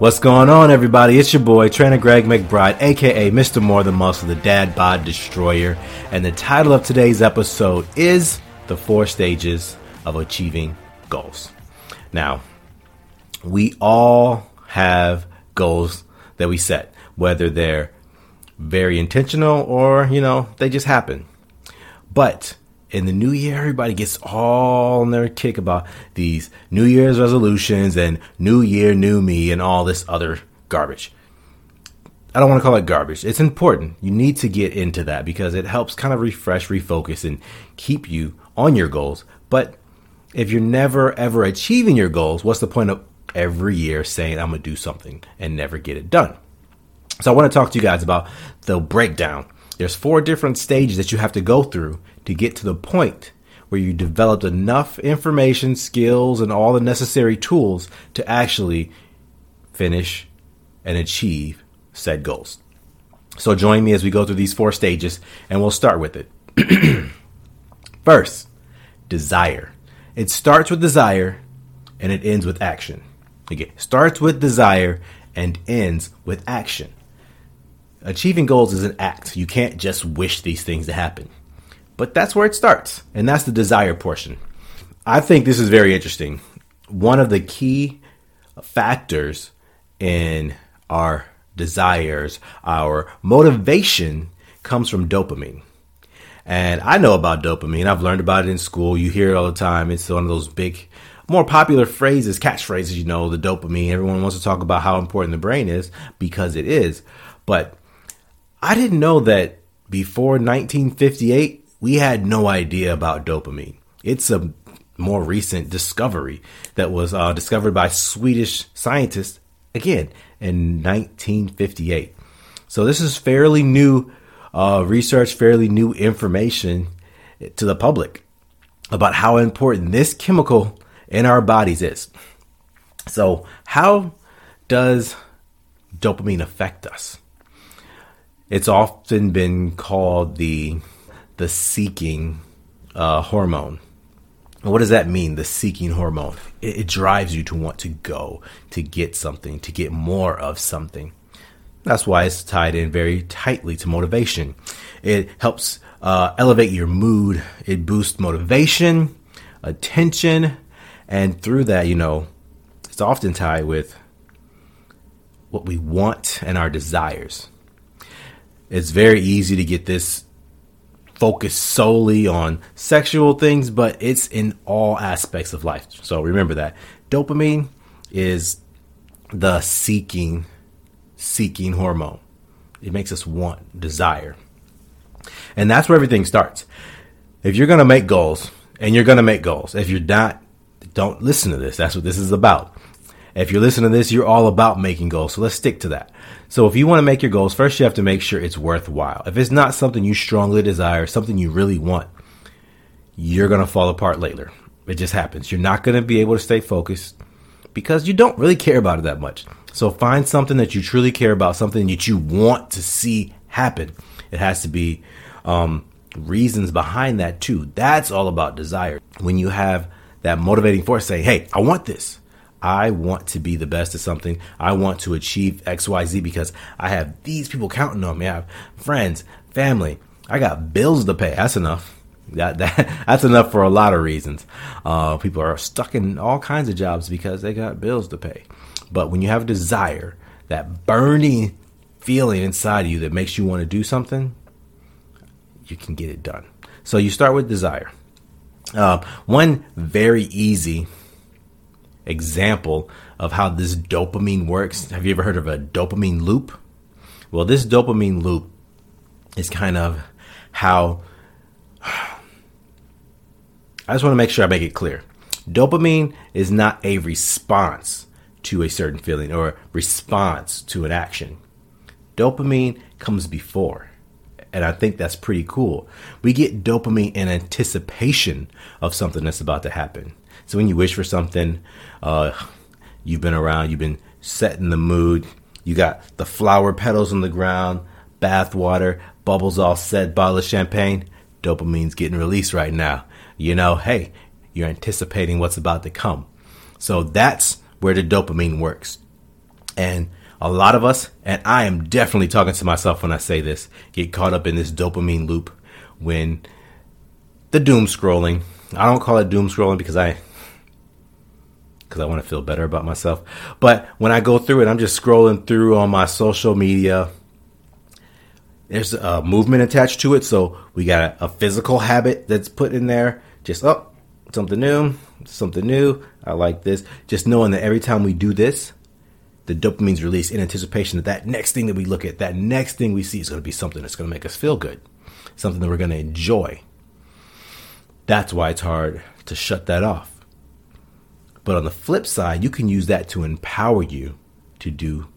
What's going on, everybody? It's your boy, Trainer Greg McBride, aka Mr. More Than Muscle, the Dad Bod Destroyer. And the title of today's episode is The Four Stages of Achieving Goals. Now, we all have goals that we set, whether they're very intentional or, you know, they just happen. But in the new year, everybody gets all on their kick about these New Year's resolutions and New Year, New Me, and all this other garbage. I don't want to call it garbage. It's important. You need to get into that because it helps kind of refresh, refocus, and keep you on your goals. But if you're never ever achieving your goals, what's the point of every year saying, I'm going to do something and never get it done? So I want to talk to you guys about the breakdown. There's four different stages that you have to go through to get to the point where you developed enough information, skills, and all the necessary tools to actually finish and achieve said goals. So join me as we go through these four stages, and we'll start with it. First, desire. It starts with desire and it ends with action. Again, starts with desire and ends with action. Achieving goals is an act. You can't just wish these things to happen. But that's where it starts, and that's the desire portion. I think this is very interesting. One of the key factors in our desires, our motivation comes from dopamine. And I know about dopamine. I've learned about it in school. You hear it all the time. It's one of those big, more popular phrases, catchphrases, you know, the dopamine. Everyone wants to talk about how important the brain is because it is. But I didn't know that before 1958, we had no idea about dopamine. It's a more recent discovery that was uh, discovered by Swedish scientists again in 1958. So this is fairly new uh, research, fairly new information to the public about how important this chemical in our bodies is. So, how does dopamine affect us? It's often been called the the seeking uh, hormone. What does that mean? The seeking hormone. It, it, drives you to want to go, to get something, to get more of something. That's why it's tied in very tightly to motivation. It helps uh, elevate your mood. It boosts motivation, attention, and through that, you know, it's often tied with what we want and our desires. It's very easy to get this focused solely on sexual things, but it's in all aspects of life. So remember that dopamine is the seeking seeking hormone. It makes us want, desire. And that's where everything starts. If you're going to make goals, and you're going to make goals. If you're not, don't listen to this. That's what this is about. If you're listening to this, you're all about making goals. So let's stick to that. So if you want to make your goals, first you have to make sure it's worthwhile. If it's not something you strongly desire, something you really want, you're going to fall apart later. It just happens. You're not going to be able to stay focused because you don't really care about it that much. So find something that you truly care about, something that you want to see happen. It has to be um, reasons behind that too. That's all about desire. When you have that motivating force saying, hey, I want this. I want to be the best at something. I want to achieve XYZ because I have these people counting on me. I have friends, family. I got bills to pay. That's enough. That, that that's enough for a lot of reasons. Uh, people are stuck in all kinds of jobs because they got bills to pay. But when you have a desire, that burning feeling inside of you that makes you want to do something, you can get it done. So you start with desire. Uh, one very easy example of how this dopamine works. Have you ever heard of a dopamine loop? Well, this dopamine loop is kind of how I just want to make sure I make it clear. Dopamine is not a response to a certain feeling or response to an action. Dopamine comes before. And I think that's pretty cool. We get dopamine in anticipation of something that's about to happen. So when you wish for something, uh, you've been around, you've been setting the mood. You got the flower petals on the ground, bath water, bubbles all set, bottle of champagne. Dopamine's getting released right now. You know, hey, you're anticipating what's about to come. So that's where the dopamine works. And a lot of us, and I am definitely talking to myself when I say this, get caught up in this dopamine loop when the doom scrolling. I don't call it doom scrolling because I because I want to feel better about myself. But when I go through it, I'm just scrolling through on my social media. There's a movement attached to it, so we got a, a physical habit that's put in there. Just oh, something new, something new. I like this. Just knowing that every time we do this, the dopamine's released in anticipation that that next thing that we look at, that next thing we see is going to be something that's going to make us feel good, something that we're going to enjoy. That's why it's hard to shut that off. But on the flip side, you can use that to empower you to do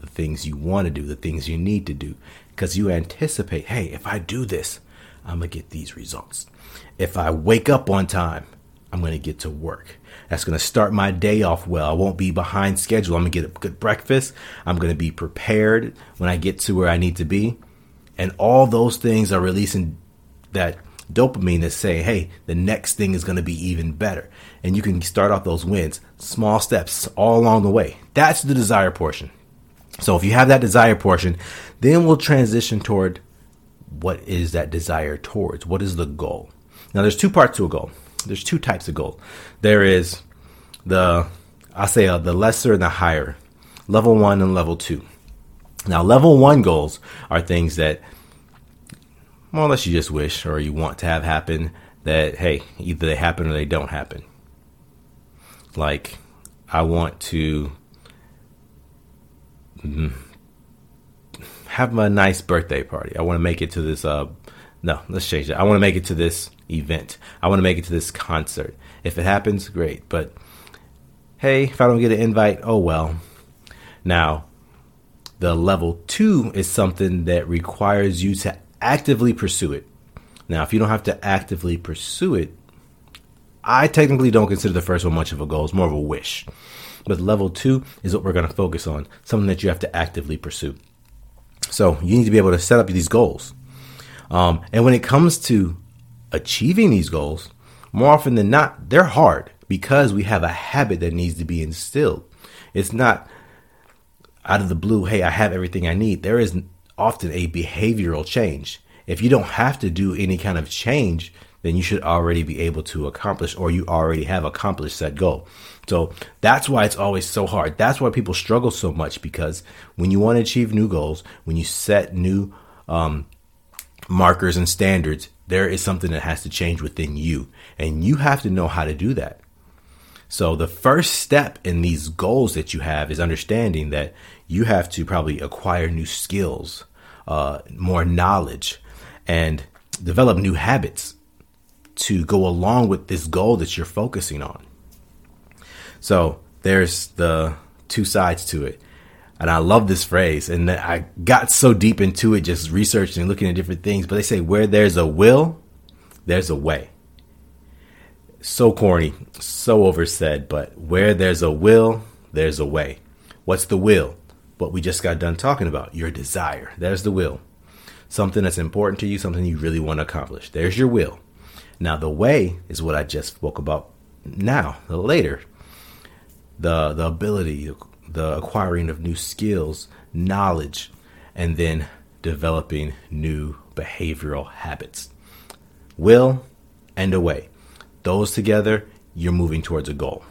the things you want to do, the things you need to do, because you anticipate, hey, if I do this, I'm going to get these results. If I wake up on time, I'm going to get to work. That's going to start my day off well. I won't be behind schedule. I'm going to get a good breakfast. I'm going to be prepared when I get to where I need to be. And all those things are releasing that dopamine that's saying, hey, the next thing is going to be even better. And you can start off those wins, small steps all along the way. That's the desire portion. So if you have that desire portion, then we'll transition toward what is that desire towards? What is the goal? Now, there's two parts to a goal. There's two types of goal. There is the, I say uh, the lesser and the higher, level one and level two. Now, level one goals are things that more or less you just wish or you want to have happen that, hey, either they happen or they don't happen. Like, I want to mm, have a nice birthday party. I want to make it to this, uh, no, let's change it. I want to make it to this event. I want to make it to this concert. If it happens, great. But hey, if I don't get an invite, oh well. Now, the level two is something that requires you to actively pursue it. Now, if you don't have to actively pursue it, I technically don't consider the first one much of a goal. It's more of a wish. But level two is what we're going to focus on, something that you have to actively pursue. So you need to be able to set up these goals. Um, and when it comes to achieving these goals, more often than not, they're hard because we have a habit that needs to be instilled. It's not out of the blue, hey, I have everything I need. There is often a behavioral change. If you don't have to do any kind of change, then you should already be able to accomplish or you already have accomplished that goal. So that's why it's always so hard. That's why people struggle so much because when you want to achieve new goals, when you set new um, markers and standards, there is something that has to change within you. And you have to know how to do that. So the first step in these goals that you have is understanding that you have to probably acquire new skills, uh, more knowledge, and develop new habits to go along with this goal that you're focusing on. So there's the two sides to it. And I love this phrase. And I got so deep into it, just researching and looking at different things. But they say, where there's a will, there's a way. So corny, so oversaid, but where there's a will, there's a way. What's the will? What we just got done talking about, your desire. There's the will. Something that's important to you, something you really want to accomplish. There's your will. Now, the way is what I just spoke about now, the later. The, the ability, the acquiring of new skills, knowledge, and then developing new behavioral habits. Will and a way. Those together, you're moving towards a goal.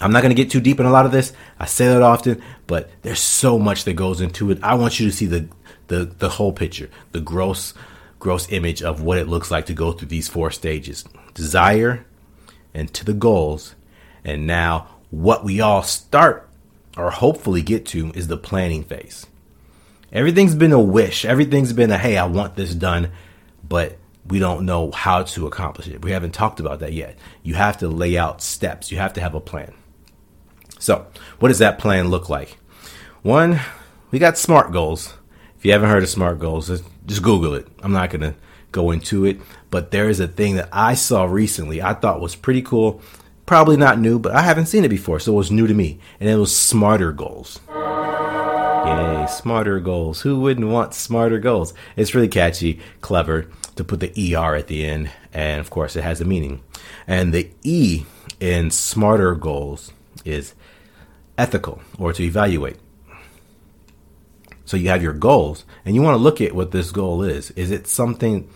I'm not going to get too deep in a lot of this. I say that often, but there's so much that goes into it. I want you to see the the the whole picture, the gross gross image of what it looks like to go through these four stages. Desire and to the goals. And now what we all start or hopefully get to is the planning phase. Everything's been a wish. Everything's been a, hey, I want this done, but we don't know how to accomplish it. We haven't talked about that yet. You have to lay out steps, you have to have a plan. So, what does that plan look like? One, we got SMART goals. If you haven't heard of SMART goals, just Google it. I'm not going to go into it, but there is a thing that I saw recently I thought was pretty cool Probably not new, but I haven't seen it before, so it was new to me. And it was smarter goals. Yay, smarter goals. Who wouldn't want smarter goals? It's really catchy, clever to put the ER at the end, and of course, it has a meaning. And the E in smarter goals is ethical or to evaluate. So you have your goals and you want to look at what this goal is. Is it something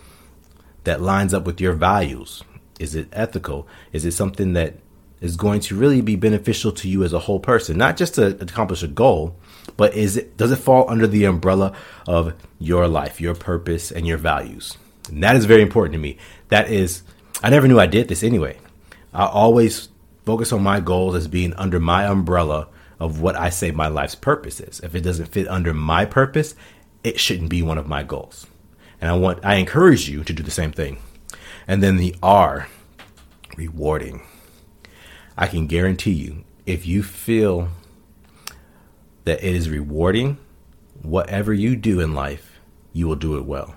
that lines up with your values? Is it ethical? Is it something that is going to really be beneficial to you as a whole person, not just to accomplish a goal, but is it does it fall under the umbrella of your life, your purpose, and your values? And that is very important to me. That is, I never knew I did this anyway. I always focus on my goals as being under my umbrella of what I say my life's purpose is. If it doesn't fit under my purpose, it shouldn't be one of my goals. And I want I encourage you to do the same thing. And then the R, rewarding. I can guarantee you, if you feel that it is rewarding, whatever you do in life, you will do it well.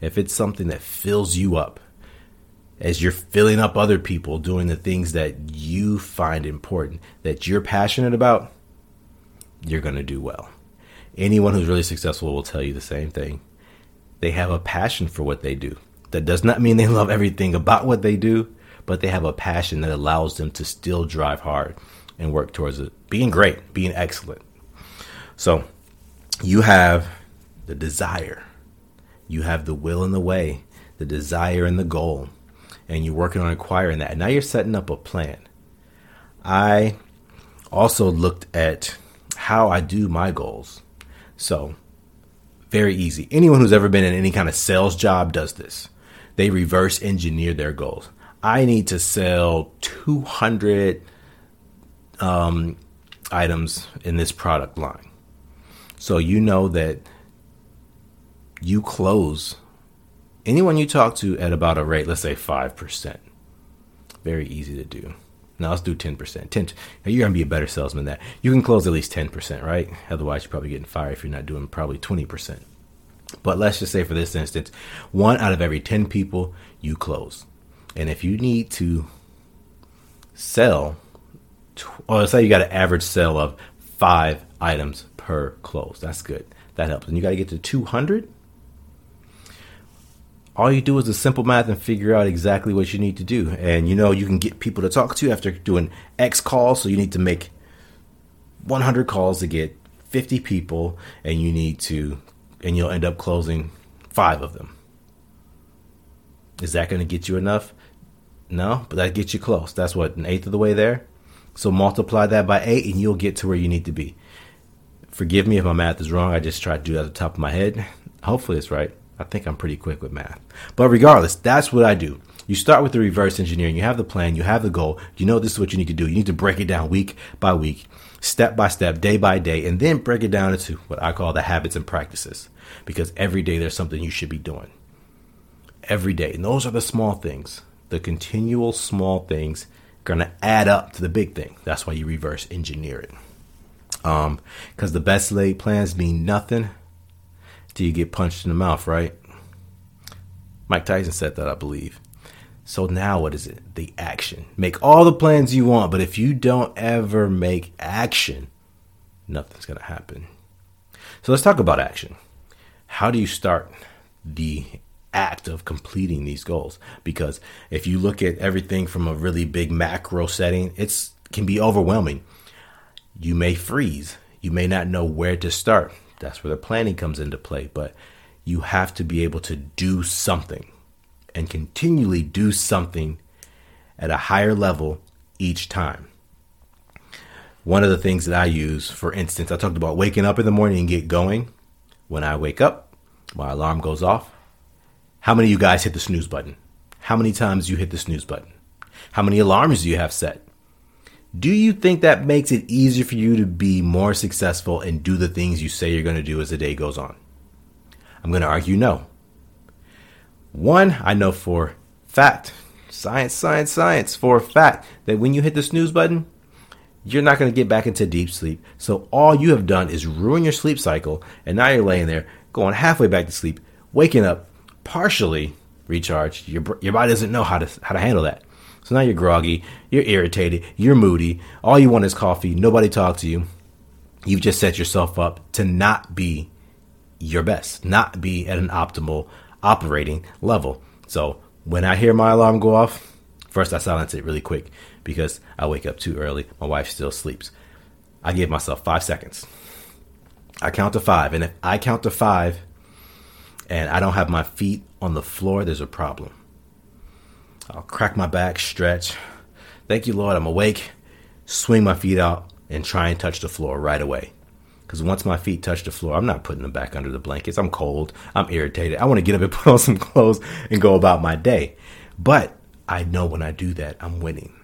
If it's something that fills you up, as you're filling up other people doing the things that you find important, that you're passionate about, you're going to do well. Anyone who's really successful will tell you the same thing. They have a passion for what they do. That does not mean they love everything about what they do, but they have a passion that allows them to still drive hard and work towards it. Being great, being excellent. So you have the desire, you have the will and the way, the desire and the goal and you're working on acquiring that. Now you're setting up a plan. I also looked at how I do my goals. So, very easy. Anyone who's ever been in any kind of sales job does this. They reverse engineer their goals. I need to sell 200 um, items in this product line. So you know that you close anyone you talk to at about a rate, let's say 5%. Very easy to do. Now let's do 10%. 10 you're going to be a better salesman than that. You can close at least 10%, right? Otherwise, you're probably getting fired if you're not doing probably 20%. But let's just say for this instance, one out of every 10 people you close. And if you need to sell, or let's say you got an average sale of five items per close, that's good. That helps. And you got to get to 200 all you do is a simple math and figure out exactly what you need to do. And you know, you can get people to talk to after doing X calls. So you need to make 100 calls to get 50 people, and you need to, and you'll end up closing five of them. Is that going to get you enough? No, but that gets you close. That's what, an eighth of the way there? So multiply that by eight, and you'll get to where you need to be. Forgive me if my math is wrong. I just tried to do that at the top of my head. Hopefully, it's right. I think I'm pretty quick with math. But regardless, that's what I do. You start with the reverse engineering. You have the plan, you have the goal. You know this is what you need to do. You need to break it down week by week, step by step, day by day, and then break it down into what I call the habits and practices. Because every day there's something you should be doing. Every day. And those are the small things. The continual small things going to add up to the big thing. That's why you reverse engineer it. Um, because the best laid plans mean nothing till you get punched in the mouth, right? Mike Tyson said that, I believe. So now what is it? The action. Make all the plans you want, but if you don't ever make action, nothing's going to happen. So let's talk about action. How do you start the act of completing these goals? Because if you look at everything from a really big macro setting, it's can be overwhelming. You may freeze. You may not know where to start. That's where the planning comes into play. But you have to be able to do something and continually do something at a higher level each time. One of the things that I use, for instance, I talked about waking up in the morning and get going. When I wake up, my alarm goes off. How many of you guys hit the snooze button? How many times you hit the snooze button? How many alarms do you have set? Do you think that makes it easier for you to be more successful and do the things you say you're going to do as the day goes on? I'm going to argue no. One, I know for fact, science, science, science, for a fact that when you hit the snooze button, you're not going to get back into deep sleep. So all you have done is ruin your sleep cycle, and now you're laying there going halfway back to sleep, waking up partially recharged. Your your body doesn't know how to how to handle that. So now you're groggy, you're irritated, you're moody. All you want is coffee. Nobody talks to you. You've just set yourself up to not be your best, not be at an optimal operating level. So when I hear my alarm go off, first I silence it really quick because I wake up too early. My wife still sleeps. I give myself five seconds. I count to five. And if I count to five and I don't have my feet on the floor, there's a problem. I'll crack my back, stretch. Thank you, Lord, I'm awake. Swing my feet out and try and touch the floor right away. Because once my feet touch the floor, I'm not putting them back under the blankets. I'm cold. I'm irritated. I want to get up and put on some clothes and go about my day. But I know when I do that, I'm winning.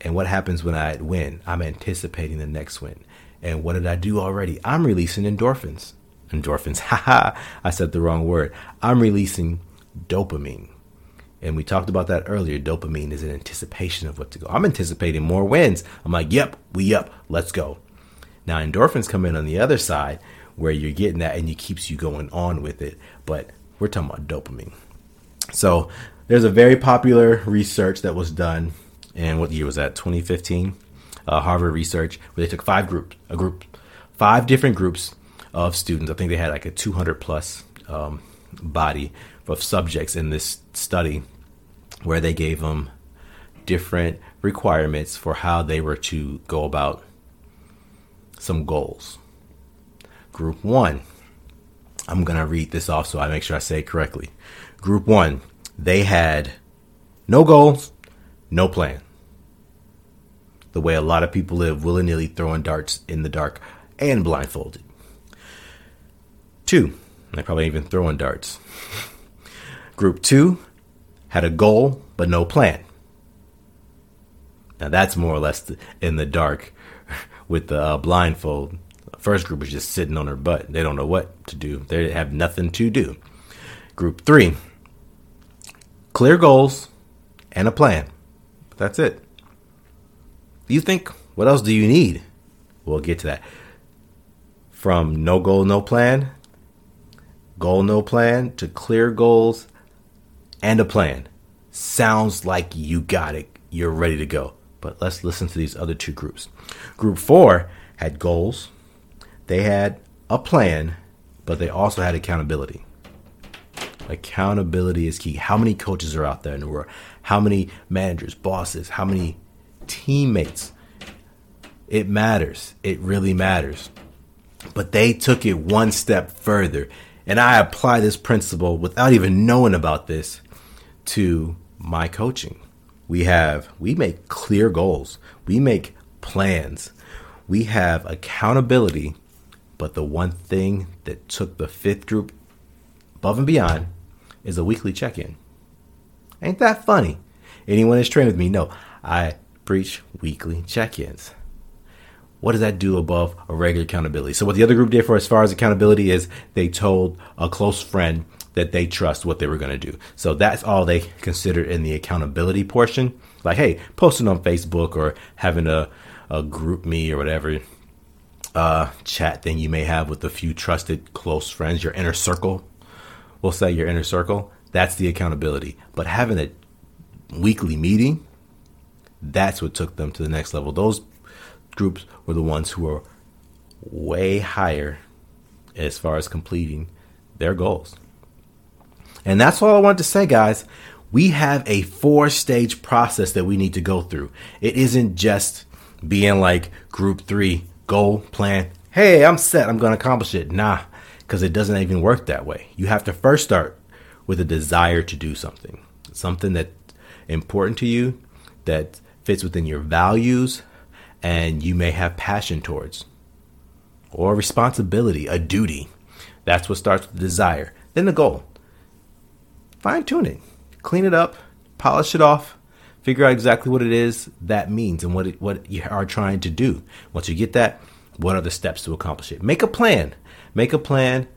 And what happens when I win? I'm anticipating the next win. And what did I do already? I'm releasing endorphins. Endorphins. Haha. I said the wrong word. I'm releasing dopamine. And we talked about that earlier. Dopamine is an anticipation of what to go. I'm anticipating more wins. I'm like, yep, we up. Let's go. Now endorphins come in on the other side where you're getting that and it keeps you going on with it. But we're talking about dopamine. So there's a very popular research that was done, in what year was that? 2015. Uh, Harvard research where they took five groups, a group, five different groups of students. I think they had like a 200 plus um, body of subjects in this study, where they gave them different requirements for how they were to go about some goals. Group one, I'm going to read this off so I make sure I say it correctly. Group one, they had no goals, no plan. The way a lot of people live, willy nilly throwing darts in the dark and blindfolded. Two, they probably even throwing darts. Group two had a goal but no plan. Now that's more or less in the dark with the uh, blindfold. First group is just sitting on their butt. They don't know what to do. They have nothing to do. Group three, clear goals and a plan. That's it. You think, what else do you need? We'll get to that. From no goal, no plan, goal, no plan, to clear goals and a plan. Sounds like you got it. You're ready to go. But let's listen to these other two groups. Group four had goals, they had a plan, but they also had accountability. Accountability is key. How many coaches are out there in the world? How many managers, bosses, how many teammates? It matters. It really matters. But they took it one step further. And I apply this principle without even knowing about this to my coaching. We have we make clear goals. We make plans. We have accountability but the one thing that took the fifth group above and beyond is a weekly check-in. Ain't that funny? Anyone that's trained with me know i preach weekly check-ins. What does that do above a regular accountability? So what the other group did for as far as accountability is they told a close friend that they trust what they were going to do. So that's all they considered in the accountability portion. Like, hey, posting on Facebook or having a, a GroupMe or whatever uh, chat thing you may have with a few trusted close friends, your inner circle. We'll say your inner circle. That's the accountability. But having a weekly meeting, that's what took them to the next level. Those groups were the ones who were way higher as far as completing their goals. And that's all I wanted to say, guys. We have a four stage process that we need to go through. It isn't just being like group three, goal, plan. Hey, I'm set. I'm going to accomplish it. Nah, because it doesn't even work that way. You have to first start with a desire to do something, something that's important to you, that fits within your values, and you may have passion towards, or responsibility, a duty. That's what starts with desire. Then the goal fine tune it, clean it up, polish it off, figure out exactly what it is that means and what it, what you are trying to do. Once you get that, what are the steps to accomplish it? Make a plan. Make a plan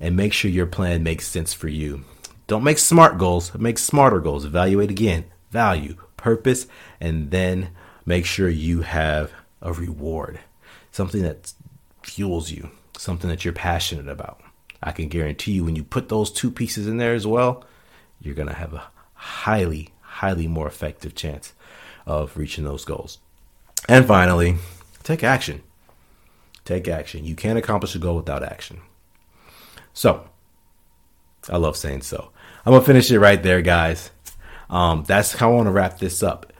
and make sure your plan makes sense for you. Don't make smart goals, make smarter goals. Evaluate again, value, purpose, and then make sure you have a reward, something that fuels you, something that you're passionate about. I can guarantee you when you put those two pieces in there as well, you're going to have a highly, highly more effective chance of reaching those goals. And finally, take action. Take action. You can't accomplish a goal without action. So, I love saying so. I'm going to finish it right there, guys. Um, that's how I want to wrap this up.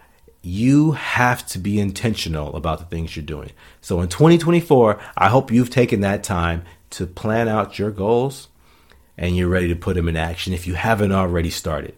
you have to be intentional about the things you're doing. So in 2024, I hope you've taken that time to plan out your goals and you're ready to put them in action if you haven't already started.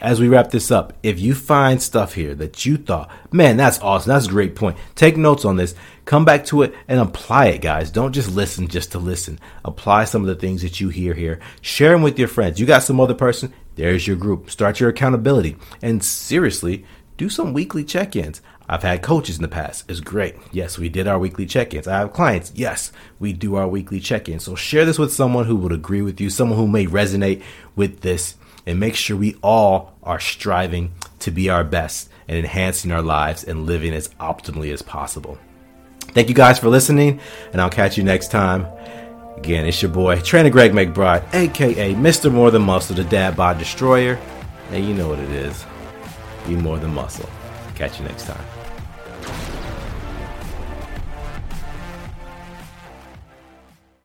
As we wrap this up, if you find stuff here that you thought, man, that's awesome, that's a great point, take notes on this, come back to it and apply it, guys. Don't just listen just to listen. Apply some of the things that you hear here. Share them with your friends. You got some other person, there's your group. Start your accountability. And seriously, do some weekly check ins. I've had coaches in the past. It's great. Yes, we did our weekly check ins. I have clients. Yes, we do our weekly check ins. So share this with someone who would agree with you, someone who may resonate with this, and make sure we all are striving to be our best and enhancing our lives and living as optimally as possible. Thank you guys for listening, and I'll catch you next time. Again, it's your boy, Trainer Greg McBride, aka Mr. More Than Muscle, the Dad Bod Destroyer. And you know what it is. Be more than muscle. Catch you next time.